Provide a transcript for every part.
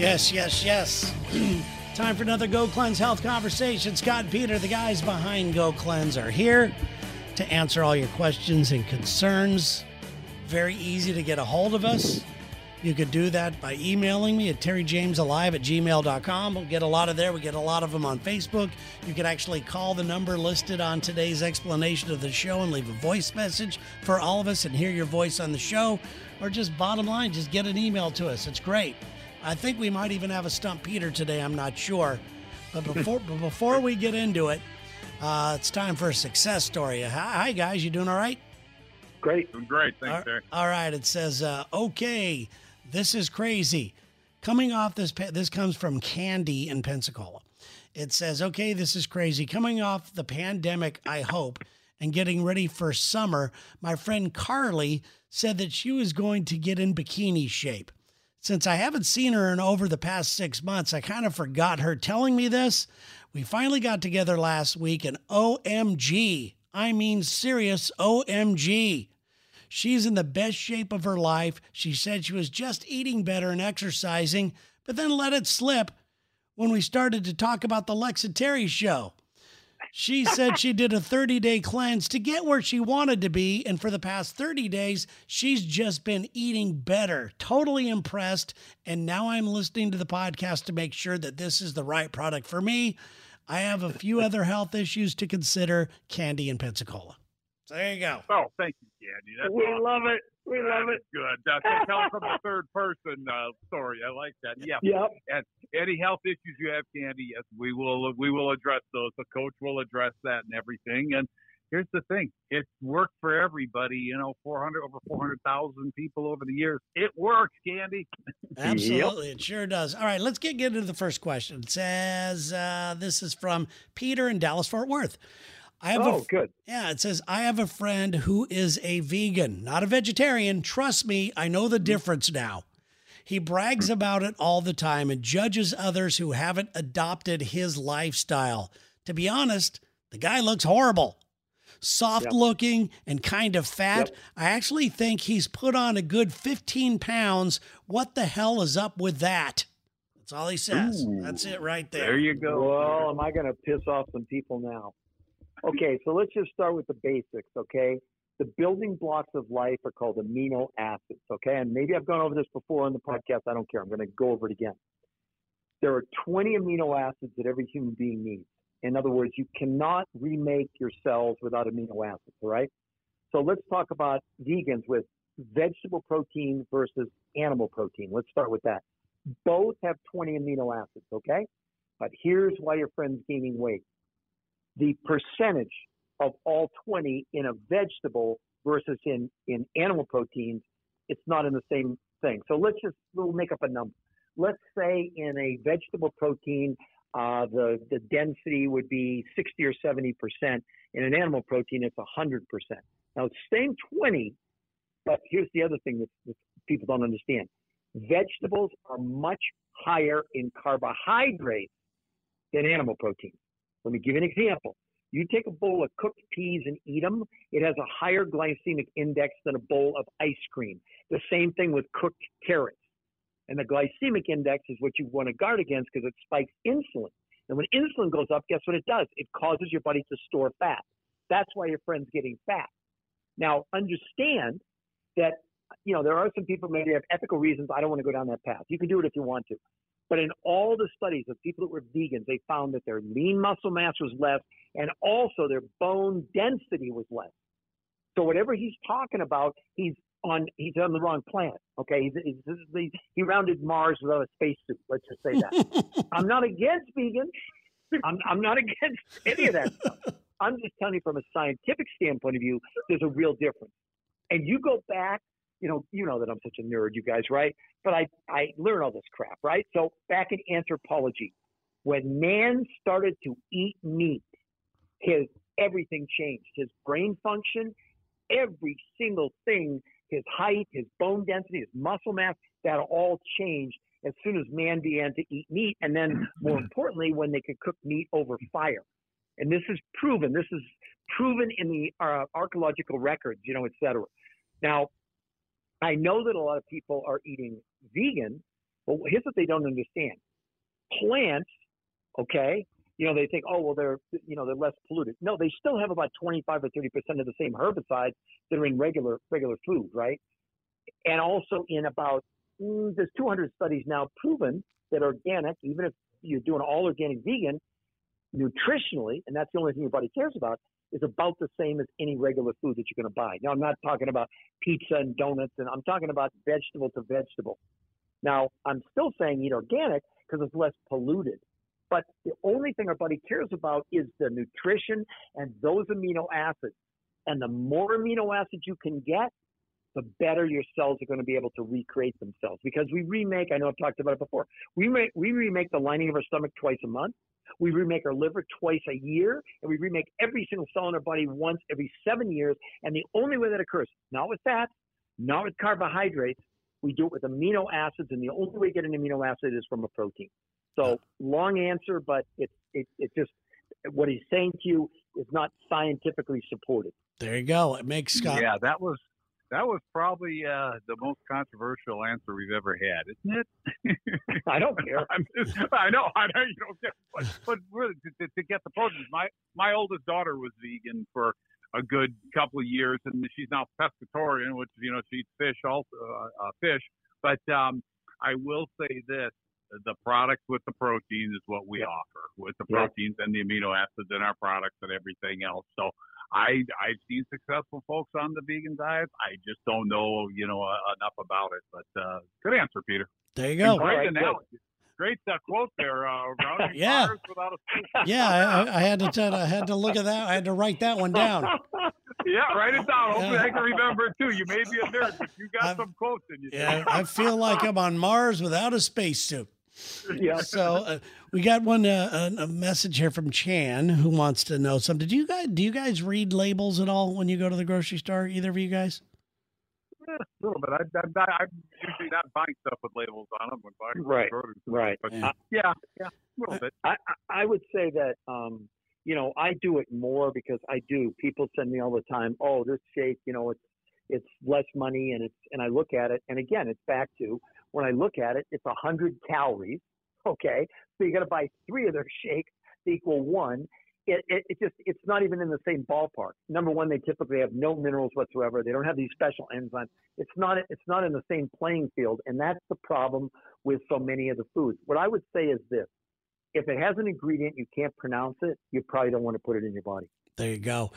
Yes, yes, yes. Time for another Go Cleanse Health conversation. Scott and Peter, the guys behind Go Cleanse, are here to answer all your questions and concerns. Very easy to get a hold of us. You could do that by emailing me at terryjamesalive at gmail.com. We'll get a lot of there. We get a lot of them on Facebook. You could actually call the number listed on today's explanation of the show and leave a voice message for all of us and hear your voice on the show. Or just bottom line, just get an email to us. It's great. I think we might even have a stump Peter today. I'm not sure. But before, but before we get into it, uh, it's time for a success story. Hi, hi, guys. You doing all right? Great. Doing great. Thanks, All- Terry. All right. It says, uh, okay, this is crazy. Coming off this, this comes from Candy in Pensacola. It says, okay, this is crazy. Coming off the pandemic, I hope, and getting ready for summer, my friend Carly said that she was going to get in bikini shape. Since I haven't seen her in over the past six months, I kind of forgot her telling me this. We finally got together last week, and OMG, I mean serious OMG. She's in the best shape of her life. She said she was just eating better and exercising, but then let it slip when we started to talk about the Lex show. She said she did a 30 day cleanse to get where she wanted to be. And for the past 30 days, she's just been eating better. Totally impressed. And now I'm listening to the podcast to make sure that this is the right product for me. I have a few other health issues to consider. Candy in Pensacola. So there you go. Oh, thank you, Candy. That's we awesome. love it. We love it. Good. That's a tell from the third person uh, story. I like that. Yeah. Yep. And any health issues you have, Candy, yes, we will we will address those. The coach will address that and everything. And here's the thing: it's worked for everybody. You know, 400 over 400,000 people over the years. It works, Candy. Absolutely, it sure does. All right, let's get, get into the first question. It says uh, this is from Peter in Dallas Fort Worth. I have Oh, a good. yeah. It says I have a friend who is a vegan, not a vegetarian. Trust me, I know the mm-hmm. difference now. He brags about it all the time and judges others who haven't adopted his lifestyle. To be honest, the guy looks horrible. Soft Yep. looking and kind of fat. Yep. I actually think he's put on a good 15 pounds. What the hell is up with that? That's all he says. Ooh. That's it right there. There you go. Well, am I going to piss off some people now? Okay, so let's just start with the basics, okay? The building blocks of life are called amino acids, okay? And maybe I've gone over this before on the podcast. I don't care. I'm going to go over it again. There are 20 amino acids that every human being needs. In other words, you cannot remake your cells without amino acids, all right? So let's talk about vegans with vegetable protein versus animal protein. Let's start with that. Both have 20 amino acids, okay? But here's why your friend's gaining weight. The percentage of all 20 in a vegetable versus in, in animal proteins, it's not in the same thing. So let's just, we'll make up a number. Let's say in a vegetable protein, uh, the, the density would be 60 or 70%. In an animal protein, it's 100%. Now, it's same 20, but here's the other thing that, that people don't understand. Vegetables are much higher in carbohydrates than animal protein. Let me give you an example. You take a bowl of cooked peas and eat them, it has a higher glycemic index than a bowl of ice cream. The same thing with cooked carrots. And the glycemic index is what you want to guard against because it spikes insulin. And when insulin goes up, guess what it does? It causes your body to store fat. That's why your friend's getting fat. Now, understand that, you know, there are some people maybe have ethical reasons. I don't want to go down that path. You can do it if you want to. But in all the studies of people that were vegans, they found that their lean muscle mass was less and also their bone density was less. So whatever he's talking about, he's on he's on the wrong planet. Okay, he's, he's, he rounded Mars without a spacesuit. Let's just say that. I'm not against vegans. I'm I'm not against any of that stuff. I'm just telling you from a scientific standpoint of view, there's a real difference. And you go back, you know, you know that I'm such a nerd, you guys, right? But I I learn all this crap, right? So back in anthropology, when man started to eat meat, his everything changed. His brain function, every single thing, his height, his bone density, his muscle mass, that all changed as soon as man began to eat meat. And then, more importantly, when they could cook meat over fire. And this is proven. This is proven in the uh, archaeological records, you know, et cetera. Now, I know that a lot of people are eating vegan Well, here's what they don't understand. Plants, okay, you know, they think, oh, well, they're, you know, they're less polluted. No, they still have about 25 or 30 percent of the same herbicides that are in regular regular food, right? And also in about mm, there's 200 studies now proven that organic, even if you're doing all organic vegan, nutritionally, and that's the only thing your body cares about, is about the same as any regular food that you're going to buy. Now, I'm not talking about pizza and donuts, and I'm talking about vegetable to vegetable. Now, I'm still saying eat organic because it's less polluted. But the only thing our body cares about is the nutrition and those amino acids. And the more amino acids you can get, the better your cells are going to be able to recreate themselves. Because we remake, I know I've talked about it before, we, make, we remake the lining of our stomach twice a month. We remake our liver twice a year, and we remake every single cell in our body once every seven years. And the only way that occurs, not with fats, not with carbohydrates, we do it with amino acids, and the only way to get an amino acid is from a protein. So long answer, but it's it, it just what he's saying to you is not scientifically supported. There you go. It makes Scott. Yeah, that was that was probably uh, the most controversial answer we've ever had, isn't it? I don't care. just, i know, I know you don't care, but, but really, to, to, get the proteins, my my oldest daughter was vegan for a good couple of years, and she's now pescatarian, which you know she eats fish, also uh, uh, fish. But um, I will say this: the product with the protein is what we offer with the proteins and the amino acids in our products and everything else. So I I've seen successful folks on the vegan diet. I just don't know you know uh, enough about it. But uh, good answer, Peter. There you go. great right, analogy. Great uh, quote there, uh, yeah. yeah, I, I, had to tell, I had to look at that. I had to write that one down. yeah, write it down. Hopefully, yeah. I can remember it too. You may be a nerd, but you got I've, some quotes in you. Yeah, I feel like I'm on Mars without a spacesuit. Yeah. So uh, we got one uh, a message here from Chan who wants to know something. Do you guys do you guys read labels at all when you go to the grocery store? Either of you guys? Yeah, a little bit. I, I, I'm usually not buying stuff with labels on them when buying right, groceries. Right. But yeah. Uh, yeah, yeah, a little bit. I, I would say that um, you know I do it more because I do. People send me all the time. Oh, this shake, you know, it's it's less money and it's and I look at it and again it's back to when I look at it, it's 100 calories. Okay, so you got to buy three of their shakes to equal one. It, it, it, just it's not even in the same ballpark. Number one, they typically have no minerals whatsoever. They don't have these special enzymes. It's not it's not in the same playing field, and that's the problem with so many of the foods. What I would say is this: if it has an ingredient you can't pronounce it, you probably don't want to put it in your body. There you go.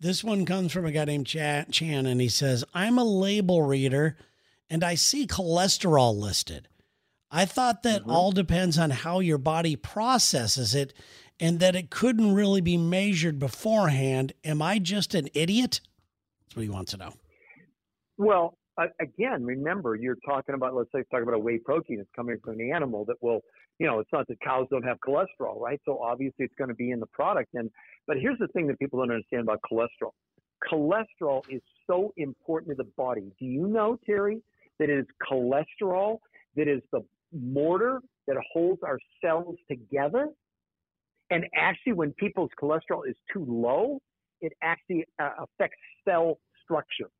This one comes from a guy named Chan, and he says, "I'm a label reader." And I see cholesterol listed. I thought that mm-hmm. all depends on how your body processes it and that it couldn't really be measured beforehand. Am I just an idiot? That's what he wants to know. Well, again, remember, you're talking about, let's say, talking about a whey protein that's coming from the animal that will, you know, it's not that cows don't have cholesterol, right? So obviously it's going to be in the product. And, but here's the thing that people don't understand about cholesterol cholesterol is so important to the body. Do you know, Terry, that is cholesterol, that is the mortar that holds our cells together. And actually, when people's cholesterol is too low, it actually uh, affects cell structure.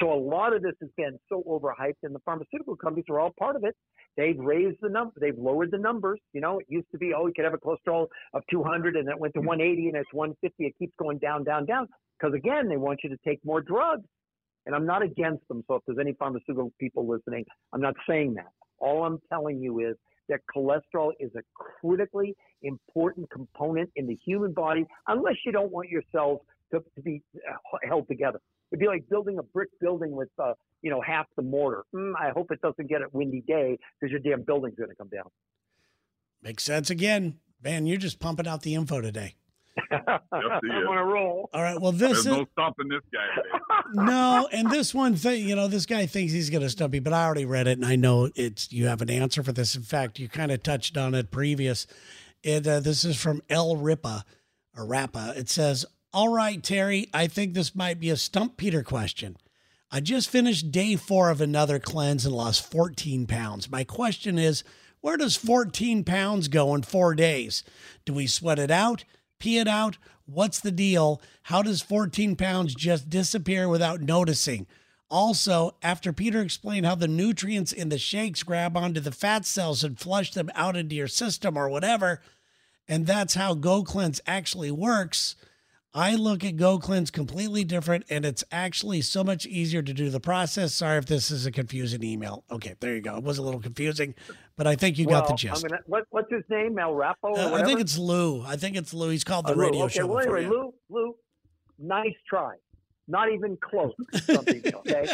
So a lot of this has been so overhyped, and the pharmaceutical companies are all part of it. They've raised the number, they've lowered the numbers. You know, it used to be, oh, you could have a cholesterol of 200, and it went to 180, and it's 150. It keeps going down, down, down. Because again, they want you to take more drugs. And I'm not against them. So if there's any pharmaceutical people listening, I'm not saying that. All I'm telling you is that cholesterol is a critically important component in the human body, unless you don't want your cells to, to be uh, held together. It'd be like building a brick building with, uh, you know, half the mortar. Mm, I hope it doesn't get a windy day because your damn building's going to come down. Makes sense again. Man, you're just pumping out the info today. I'm on a roll. All right. Well, this There's is no stopping this guy. no, and this one thing, you know, this guy thinks he's going to stump you, but I already read it, and I know it's you have an answer for this. In fact, you kind of touched on it previous. It uh, this is from El Ripa or Rappa. It says, "All right, Terry, I think this might be a stump Peter question." I just finished day four of another cleanse and lost 14 pounds. My question is, where does 14 pounds go in four days? Do we sweat it out? Pee it out? What's the deal? How does 14 pounds just disappear without noticing? Also, after Peter explained how the nutrients in the shakes grab onto the fat cells and flush them out into your system or whatever, and that's how Go Cleanse actually works. I look at Go Cleanse completely different, and it's actually so much easier to do the process. Sorry if this is a confusing email. Okay, there you go. It was a little confusing, but I think you well, got the gist. Gonna, what, what's his name? Mel Rappo? Uh, I think it's Lou. I think it's Lou. He's called the uh, radio okay, show. Well, anyway, yeah. Lou, Lou, nice try. Not even close. Something, okay.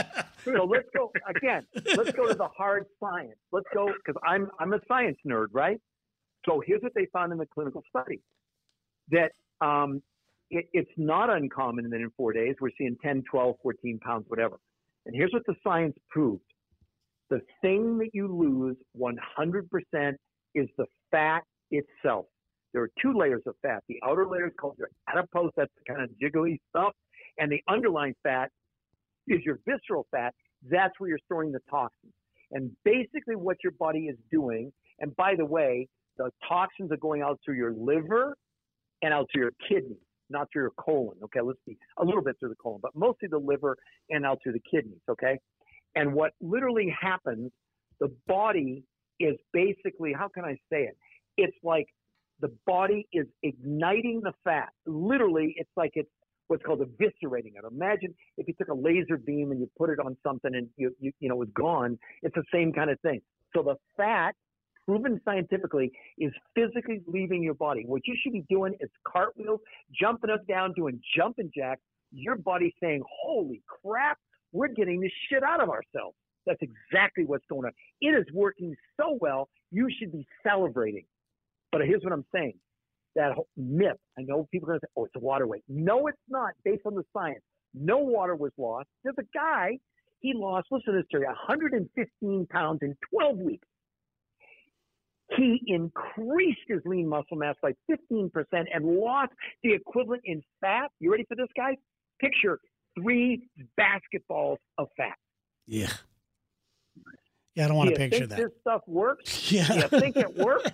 so let's go again. Let's go to the hard science. Let's go because I'm I'm a science nerd, right? So here's what they found in the clinical study that um, it, it's not uncommon that in four days we're seeing 10, 12, 14 pounds, whatever. And here's what the science proved. The thing that you lose 100% is the fat itself. There are two layers of fat. The outer layer is called your adipose, that's the kind of jiggly stuff. And the underlying fat is your visceral fat. That's where you're storing the toxins. And basically, what your body is doing, and by the way, the toxins are going out through your liver and out through your kidneys, not through your colon. Okay, let's see, a little bit through the colon, but mostly the liver and out through the kidneys. Okay, and what literally happens, the body is basically, how can I say it? It's like the body is igniting the fat. Literally, it's like it's what's called eviscerating it. Imagine if you took a laser beam and you put it on something and you, you, you know, it was gone. It's the same kind of thing. So the fat, proven scientifically, is physically leaving your body. What you should be doing is cartwheels, jumping up, down, doing jumping jacks. Your body's saying, holy crap, we're getting this shit out of ourselves. That's exactly what's going on. It is working so well, you should be celebrating. But here's what I'm saying that myth. I know people are going to say, oh, it's a water weight. No, it's not based on the science. No water was lost. There's a guy, he lost, listen to this, Terry, 115 pounds in 12 weeks. He increased his lean muscle mass by 15% and lost the equivalent in fat. You ready for this, guys? Picture three basketballs of fat. Yeah. Yeah, I don't want Do to you picture think that. this stuff works? Yeah. Do you think it works?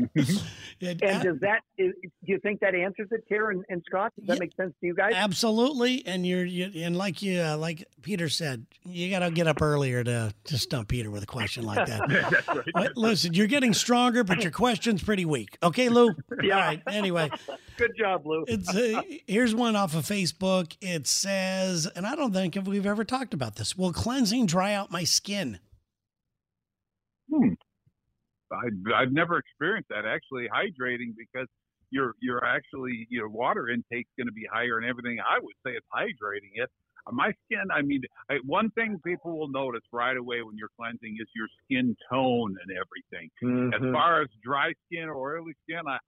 And does that, is, do you think that answers it, Tara and, Scott? Does that Yeah. make sense to you guys? Absolutely, and you're you, and like you uh, like Peter said, you got to get up earlier to to stump Peter with a question like that. That's right. Listen, you're getting stronger, but your question's pretty weak. Okay, Lou. Yeah. All right. Anyway, Good job, Lou. it's uh, here's one off of Facebook. It says, and I don't think if we've ever talked about this. Will cleansing dry out my skin? Hmm. I, I've never experienced that actually hydrating because your your actually your water intake's going to be higher and everything. I would say it's hydrating it. Uh, My skin, I mean, I, one thing people will notice right away when you're cleansing is your skin tone and everything. As Mhm. far as dry skin or oily skin, I,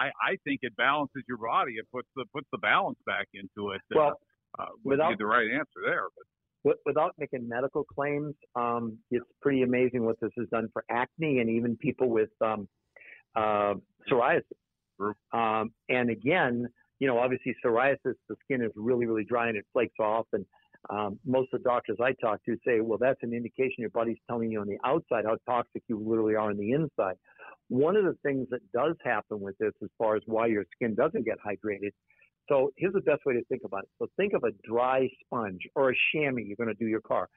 I I think it balances your body. It puts the puts the balance back into it. Uh, Well, uh, would without- the right answer there. But without making medical claims, um, it's pretty amazing what this has done for acne and even people with um, uh, psoriasis. Um, and again, you know, obviously psoriasis, the skin is really, really dry and it flakes off. And um, most of the doctors I talk to say, well, that's an indication your body's telling you on the outside how toxic you literally are on the inside. One of the things that does happen with this, as far as why your skin doesn't get hydrated, so here's the best way to think about it. So think of a dry sponge or a chamois you're going to do your car.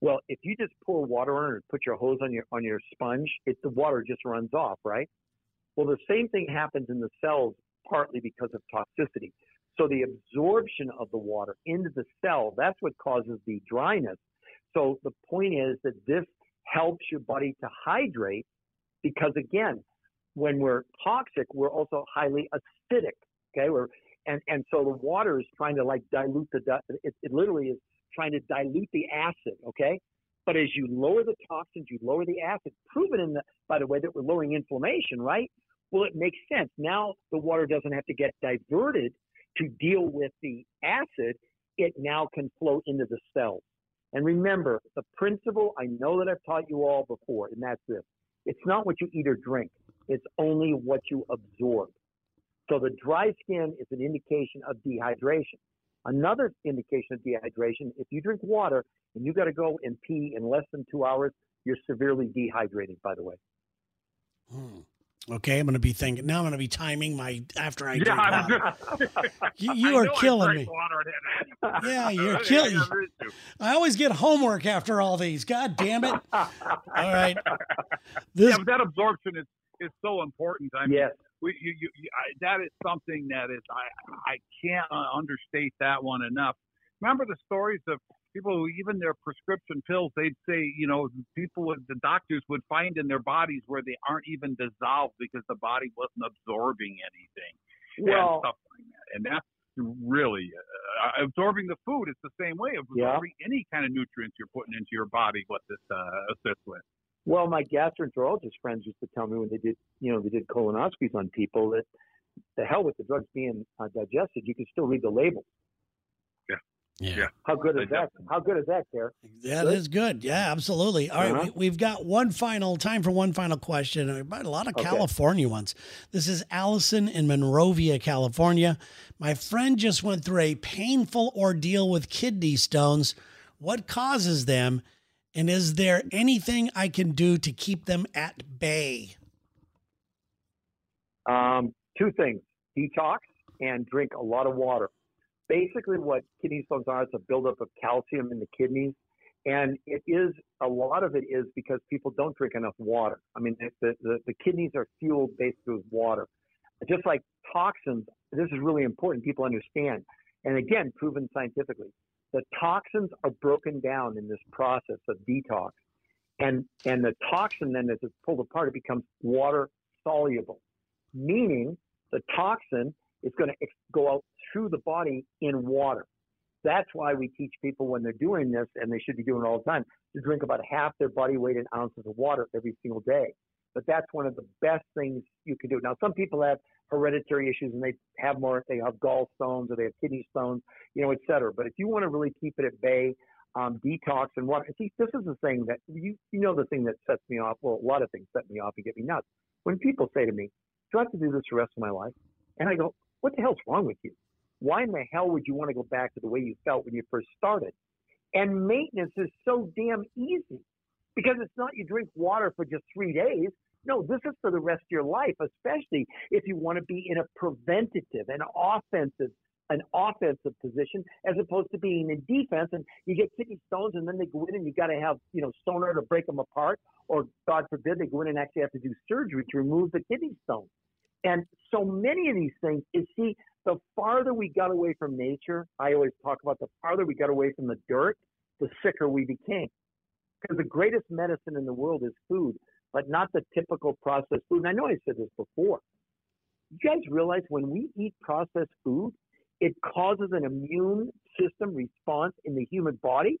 Well, if you just pour water on it and put your hose on your on your sponge, it the water just runs off, right? Well, the same thing happens in the cells partly because of toxicity. So the absorption of the water into the cell, that's what causes the dryness. So the point is that this helps your body to hydrate because again, when we're toxic, we're also highly acidic. Okay, we're and and so the water is trying to like dilute the it, it literally is trying to dilute the acid. Okay, but as you lower the toxins, you lower the acid. Proven in the by the way that we're lowering inflammation, right? Well, it makes sense. Now the water doesn't have to get diverted to deal with the acid. It now can flow into the cells. And remember, the principle I know that I've taught you all before, and that's this: it's not what you eat or drink; it's only what you absorb. So the dry skin is an indication of dehydration. Another indication of dehydration, if you drink water and you got to go and pee in less than two hours, you're severely dehydrated, by the way. Hmm. Okay, I'm going to be thinking now. I'm going to be timing my after I Yeah, drink I water. was- You, I you are killing me. water and had- Yeah, you're killing. never used to. I always get homework after all these. God damn it! All right, this Yeah, but that absorption is is so important. I mean, yes. We, you, you, I, that is something that is I I can't uh, understate that one enough. Remember the stories of people who even their prescription pills they'd say you know people would the doctors would find in their bodies where they aren't even dissolved because the body wasn't absorbing anything Well, and stuff like that. And that's really uh, absorbing the food. It's the same way of Yeah. absorbing any kind of nutrients you're putting into your body. What this uh, assists with. Well, my gastroenterologist friends used to tell me when they did, you know, they did colonoscopies on people that the hell with the drugs being uh, digested, you can still read the label. yeah, Yeah. How good is that? How good is that, Care? that Good? is good. Yeah, absolutely. All right, Uh-huh. we, we've got one final time for one final question. We've a lot of Okay. California ones. This is Allison in Monrovia, California. My friend just went through a painful ordeal with kidney stones. What causes them? And is there anything I can do to keep them at bay? Um, two things: detox and drink a lot of water. Basically, what kidney stones are is a buildup of calcium in the kidneys, and it is a lot of it is because people don't drink enough water. I mean, the the, the kidneys are fueled basically with water. Just like toxins, this is really important. People understand, and again, proven scientifically, the toxins are broken down in this process of detox, and and the toxin then, as it's pulled apart, it becomes water soluble meaning the toxin is going to go out through the body in water. That's why we teach people when they're doing this, and they should be doing it all the time, to drink about half their body weight in ounces of water every single day. But that's one of the best things you can do. Now, some people have hereditary issues and they have more, they have gallstones or they have kidney stones, you know, et cetera. But if you want to really keep it at bay, um, detox and water. See, this is the thing that you, you know, the thing that sets me off. Well, a lot of things set me off and get me nuts. When people say to me, do I have to do this the rest of my life? And I go, what the hell's wrong with you? Why in the hell would you want to go back to the way you felt when you first started? And maintenance is so damn easy because it's not you drink water for just three days. No, this is for the rest of your life, especially if you want to be in a preventative and offensive an offensive position as opposed to being in defense and you get kidney stones and then they go in and you got to have you know stoner to break them apart or god forbid they go in and actually have to do surgery to remove the kidney stones and so many of these things is see the farther we got away from nature i always talk about the farther we got away from the dirt the sicker we became. Because the greatest medicine in the world is food but not the typical processed food and i know i said this before you guys realize when we eat processed food it causes an immune system response in the human body.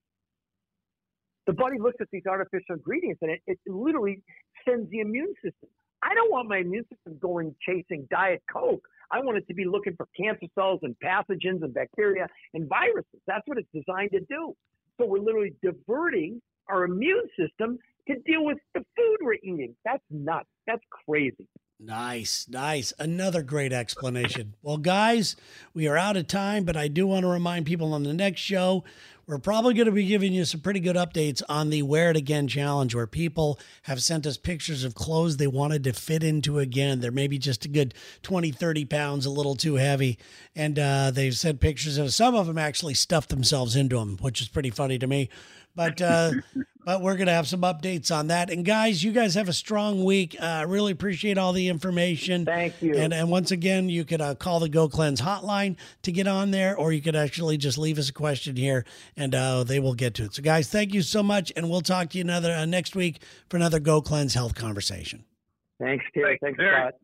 The body looks at these artificial ingredients and it, it literally sends the immune system. I don't want my immune system going chasing Diet Coke. I want it to be looking for cancer cells and pathogens and bacteria and viruses. That's what it's designed to do. So we're literally diverting our immune system to deal with the food we're eating. That's nuts. That's crazy. Nice, nice. Another great explanation. Well, guys, we are out of time, but I do want to remind people on the next show, we're probably going to be giving you some pretty good updates on the Wear It Again challenge, where people have sent us pictures of clothes they wanted to fit into again. They're maybe just a good 20, 30 pounds, a little too heavy. And uh, they've sent pictures of some of them actually stuffed themselves into them, which is pretty funny to me. But uh, but we're gonna have some updates on that. And guys, you guys have a strong week. I uh, really appreciate all the information. Thank you. And and once again, you could uh, call the Go Cleanse hotline to get on there, or you could actually just leave us a question here, and uh, they will get to it. So, guys, thank you so much, and we'll talk to you another uh, next week for another Go Cleanse health conversation. Thanks, Terry. Thanks, Thanks, Scott.